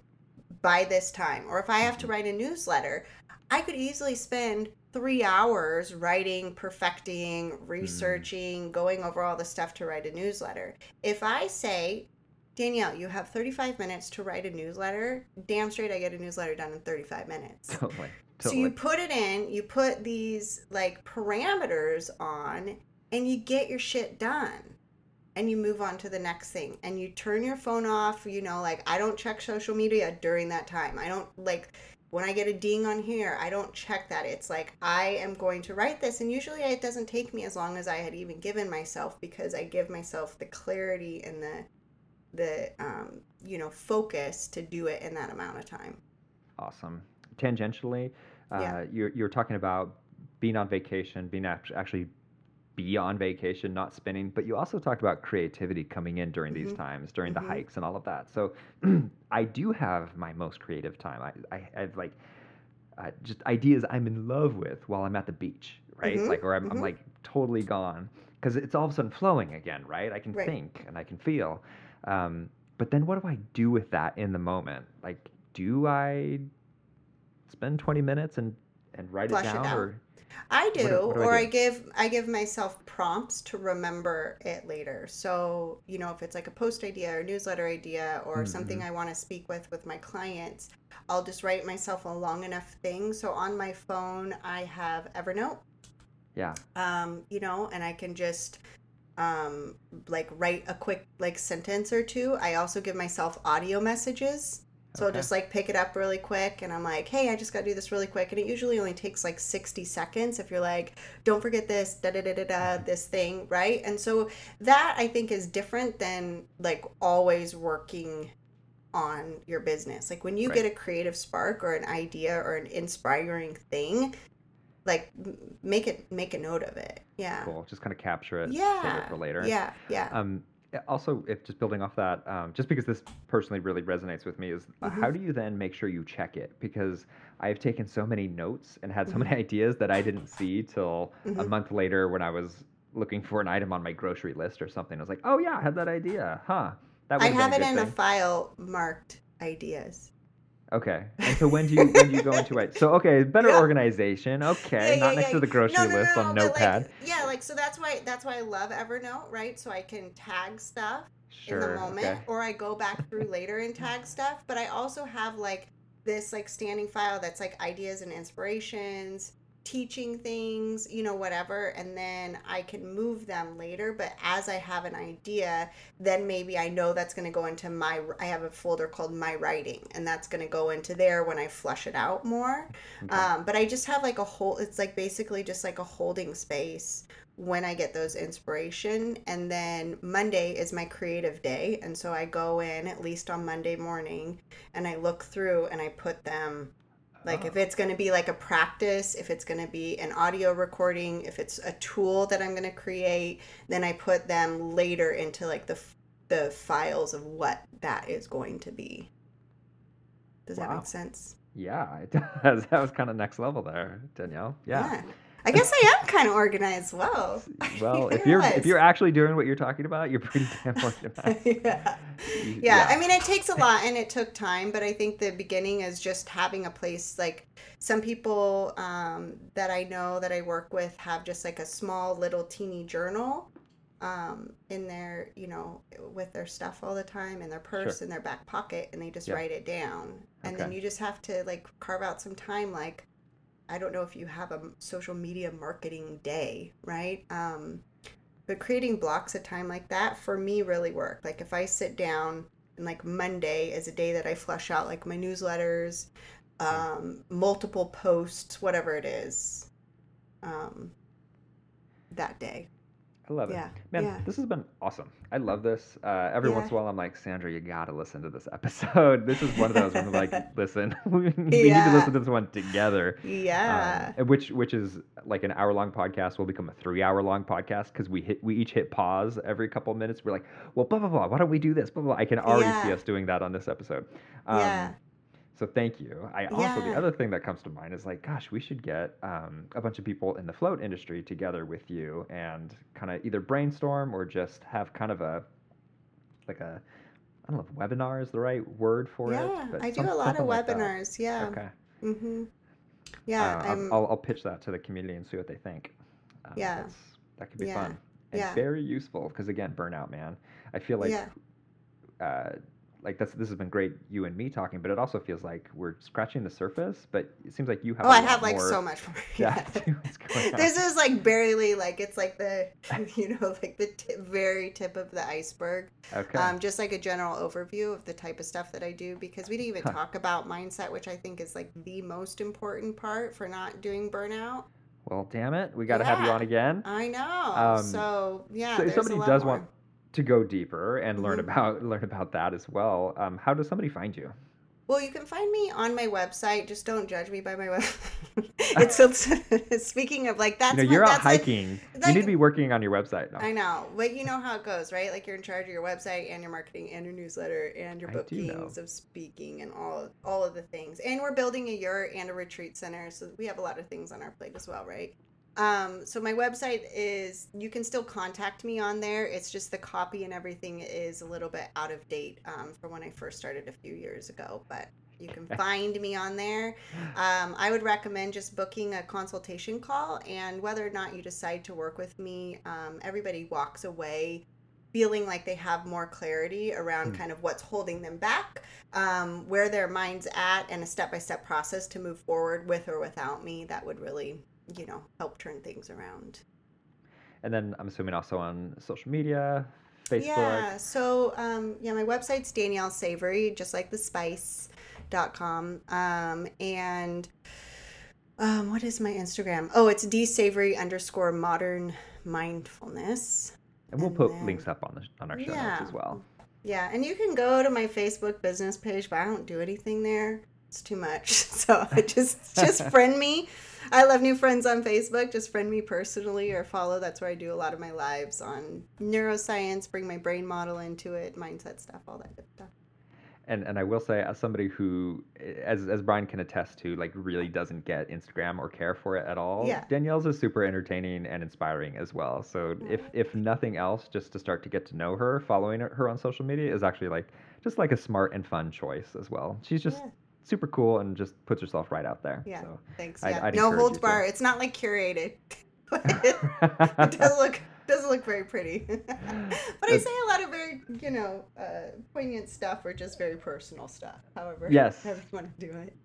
by this time. Or if I have to Mm-hmm. write a newsletter, I could easily spend three hours writing, perfecting, Mm. researching, going over all the stuff to write a newsletter. If I say, Danielle, you have 35 minutes to write a newsletter, damn straight I get a newsletter done in 35 minutes. Oh, totally. So you put it in, you put these like parameters on, and you get your shit done. And you move on to the next thing. And you turn your phone off. You know, like I don't check social media during that time. I don't like when I get a ding on here, I don't check that. It's like I am going to write this. And usually it doesn't take me as long as I had even given myself because I give myself the clarity and the the um, you know focus to do it in that amount of time. Awesome. Tangentially, uh, Yeah. you're you're talking about being on vacation, being actually be on vacation, not spinning. But you also talked about creativity coming in during these Mhm. times, during Mhm. the hikes and all of that. So I do have my most creative time. I I have like uh, just ideas I'm in love with while I'm at the beach, right? Mhm, Like, or I'm, I'm mhm. like totally gone because it's all of a sudden flowing again, right? I can Right. think and I can feel. Um, but then what do I do with that in the moment? Like, do I spend 20 minutes and and write Flush it it down, out. or I do, do- what do I or do? I give I give myself prompts to remember it later. So you know, if it's like a post idea or newsletter idea or something Mhm. I want to speak with with my clients, I'll just write myself a long enough thing. So on my phone, I have Evernote, yeah, um, you know, and I can just um, like write a quick like sentence or two. I also give myself audio messages. So I'll just like pick it up really quick and I'm like, hey, I just got to do this really quick. And it usually only takes like 60 seconds if you're like, don't forget this, da da da da da, this thing, right? And so that I think is different than like always working on your business. Like when you Right. get a creative spark or an idea or an inspiring thing, like make it make a note of it. Yeah. cool. Just kind of capture it, Yeah. for later. Yeah. Yeah. Um, also, if just building off that, um, just because this personally really resonates with me, is uh, Mhm. how do you then make sure you check it? Because I've taken so many notes and had so Mhm. many ideas that I didn't see till a Mhm. month later when I was looking for an item on my grocery list or something. I was like, oh yeah, I had that idea, huh? That I would've it in a file marked ideas. Okay, and so when do you when do you go into it? So okay, better Yeah. organization. Okay, Yeah, not yeah, next to the grocery no, no, list no, on Notepad. Like, yeah, like so that's why that's why I love Evernote, right? So I can tag stuff sure. in the moment, okay. or I go back through later and tag stuff. But I also have like this like standing file that's like ideas and inspirations, teaching things, you know, whatever, and then I can move them later. But as I have an idea, then maybe I know that's going to go into my, I have a folder called My Writing, and that's going to go into there when I flush it out more. Okay. Um, but I just have like a whole, it's like basically just like a holding space when I get those inspiration. And then Monday is my creative day. And so I go in at least on Monday morning and I look through and I put them like oh. if it's going to be like a practice, if it's going to be an audio recording, if it's a tool that I'm going to create, then I put them later into like the the files of what that is going to be. Does that make sense? Yeah, it does. That was kind of next level there, Danielle. Yeah. I guess I am kind of organized. Well. Well, if you're if you're actually doing what you're talking about, you're pretty damn organized. yeah. You- yeah i mean it takes a lot and it took time but i think the beginning is just having a place like some people um, that i know that i work with have just like a small little teeny journal um, in their you know with their stuff all the time in their purse Sure. in their back pocket and they just Yeah. write it down and then you just have to like carve out some time like i don't know if you have a social media marketing day right? Um, but creating blocks of time like that for me really work. Like if i sit down and like monday is a day that i flush out like my newsletters um, multiple posts whatever it is um, that day I love it. Man, yeah. this has been awesome. I love this. Uh, every once in a while, I'm like, Sandra, you got to listen to this episode. This is one of those when I'm like, listen, we need to listen to this one together. yeah Um, which which is like an hour long podcast will become a three hour long podcast because we hit we each hit pause every couple of minutes. We're like, well, blah blah blah. Why don't we do this? Blah blah. blah. I can already see us doing that on this episode. Um, Yeah. So thank you. I also the other thing that comes to mind is like, gosh, we should get um, a bunch of people in the float industry together with you and kind of either brainstorm or just have kind of a like a I don't know if webinar is the right word for it. yeah i do some- a lot of something like that. webinars yeah Okay. mm-hmm yeah Uh, I'll, I'll, pitch that to the community and see what they think. Um, Yeah. that could be Yeah. fun and Yeah. very useful because again, burnout, man. I feel like, Yeah. uh, like that's this has been great, you and me talking, but it also feels like we're scratching the surface. But it seems like you have. oh a i have like more- so much more Yeah, yeah. to what's going on. this is like barely like it's like the you know like the t- very tip of the iceberg okay. um, just like a general overview of the type of stuff that i do because we didn't even Huh. talk about mindset which i think is like the most important part for not doing burnout well, damn it, we got to have you on again. i know Um, so yeah so if somebody does more. want to go deeper and learn Mhm. about learn about that as well, um, how does somebody find you? Well, you can find me on my website. Just don't judge me by my website. it's, it's speaking of like that's you know, you're out that's like- hiking. you need to be working on your website. now. I know, but you know how it goes, right? Like you're in charge of your website and your marketing and your newsletter and your I do know. bookings of speaking and all all of the things. And we're building a yurt and a retreat center, so we have a lot of things on our plate as well, right? Um, so my website is you can still contact me on there. It's just the copy and everything is a little bit out of date um, from when I first started a few years ago, but you can find me on there. Um, I would recommend just booking a consultation call, and whether or not you decide to work with me, um, everybody walks away feeling like they have more clarity around Hmm. kind of what's holding them back, um, where their mind's at, and a step by step process to move forward with or without me that would really, you know, help turn things around. And then I'm assuming also on social media, Facebook. Yeah. So, um, yeah, my website's Danielle Savory, just like the spice.com. Um, and um, what is my Instagram? Oh, it's dsavory underscore modern mindfulness. And we'll and put then- links up on the on our show Yeah. notes as well. Yeah. And you can go to my Facebook business page, but I don't do anything there. It's too much. So I just, just friend me. I love new friends on Facebook. Just friend me personally or follow. That's where I do a lot of my lives on neuroscience, bring my brain model into it, mindset stuff, all that good stuff. And and I will say, as somebody who, as as Brian can attest to, like really doesn't get Instagram or care for it at all. Yeah. Danielle's is super entertaining and inspiring as well. So if if nothing else, just to start to get to know her, following her on social media is actually like just like a smart and fun choice as well. She's just Yeah. Super cool and just puts herself right out there. Yeah. So. Thanks. I'd- Yeah. I'd no holds to. bar. It's not like curated. it does look doesn't look very pretty. but I say a lot of very, you know, uh, poignant stuff or just very personal stuff. However, Yes. however you want to do it.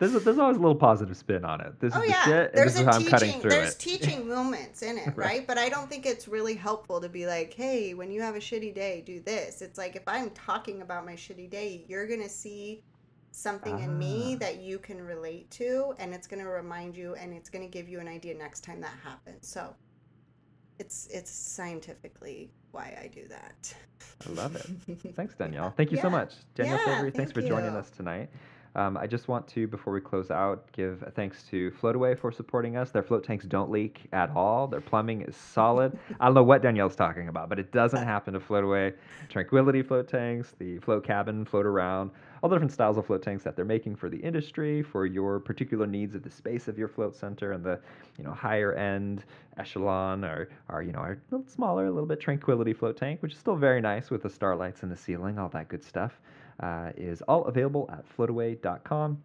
there's, a, there's always a little positive spin on it. This Oh is the yeah, shit, and there's this is a how I'm cutting teaching. through There's it. teaching moments in it, Right. right? But I don't think it's really helpful to be like, "Hey, when you have a shitty day, do this." It's like if I'm talking about my shitty day, you're gonna see something in me Ah. that you can relate to, and it's gonna remind you, and it's gonna give you an idea next time that happens. So, it's it's scientifically why I do that. I love it. Thanks, Danielle. Thank you so much. Danielle Yeah, Savory, thanks for thank joining us tonight. Um, I just want to, before we close out, give a thanks to Floataway for supporting us. Their float tanks don't leak at all. Their plumbing is solid. I don't know what Danielle's talking about, but it doesn't happen to Floataway. Tranquility float tanks, the float cabin, float around, all the different styles of float tanks that they're making for the industry, for your particular needs of the space of your float center, and the you know higher end echelon or, or you know our little smaller, a little bit tranquility float tank, which is still very nice with the starlights in the ceiling, all that good stuff, uh, is all available at floataway.com.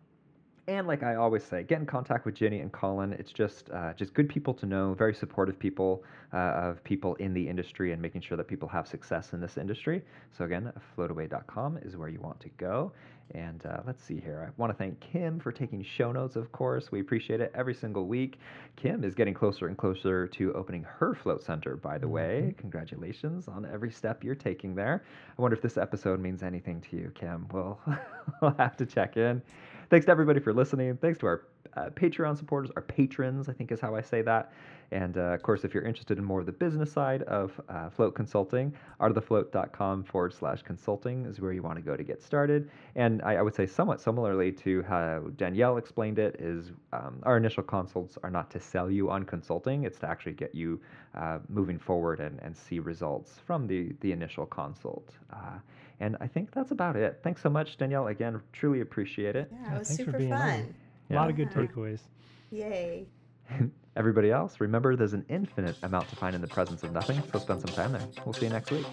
And like I always say, get in contact with Jenny and Colin. It's just uh, just good people to know, very supportive people uh, of people in the industry and making sure that people have success in this industry. So again, floataway.com is where you want to go. And uh, let's see here. I want to thank Kim for taking show notes, of course. We appreciate it every single week. Kim is getting closer and closer to opening her float center, by the way. Congratulations on every step you're taking there. I wonder if this episode means anything to you, Kim. We'll, we'll have to check in. Thanks to everybody for listening. Thanks to our uh, Patreon supporters, our patrons, I think is how I say that. And uh, of course, if you're interested in more of the business side of uh, float consulting, artofthefloat.com forward slash consulting is where you want to go to get started. And I, I would say, somewhat similarly to how Danielle explained it, is um, our initial consults are not to sell you on consulting, it's to actually get you uh, moving forward and, and see results from the, the initial consult. Uh, and I think that's about it. Thanks so much, Danielle. Again, truly appreciate it. Yeah, Yeah, it was thanks for super being on. Fun. A lot of good takeaways. Yay. Everybody else, remember there's an infinite amount to find in the presence of nothing, so spend some time there. We'll see you next week.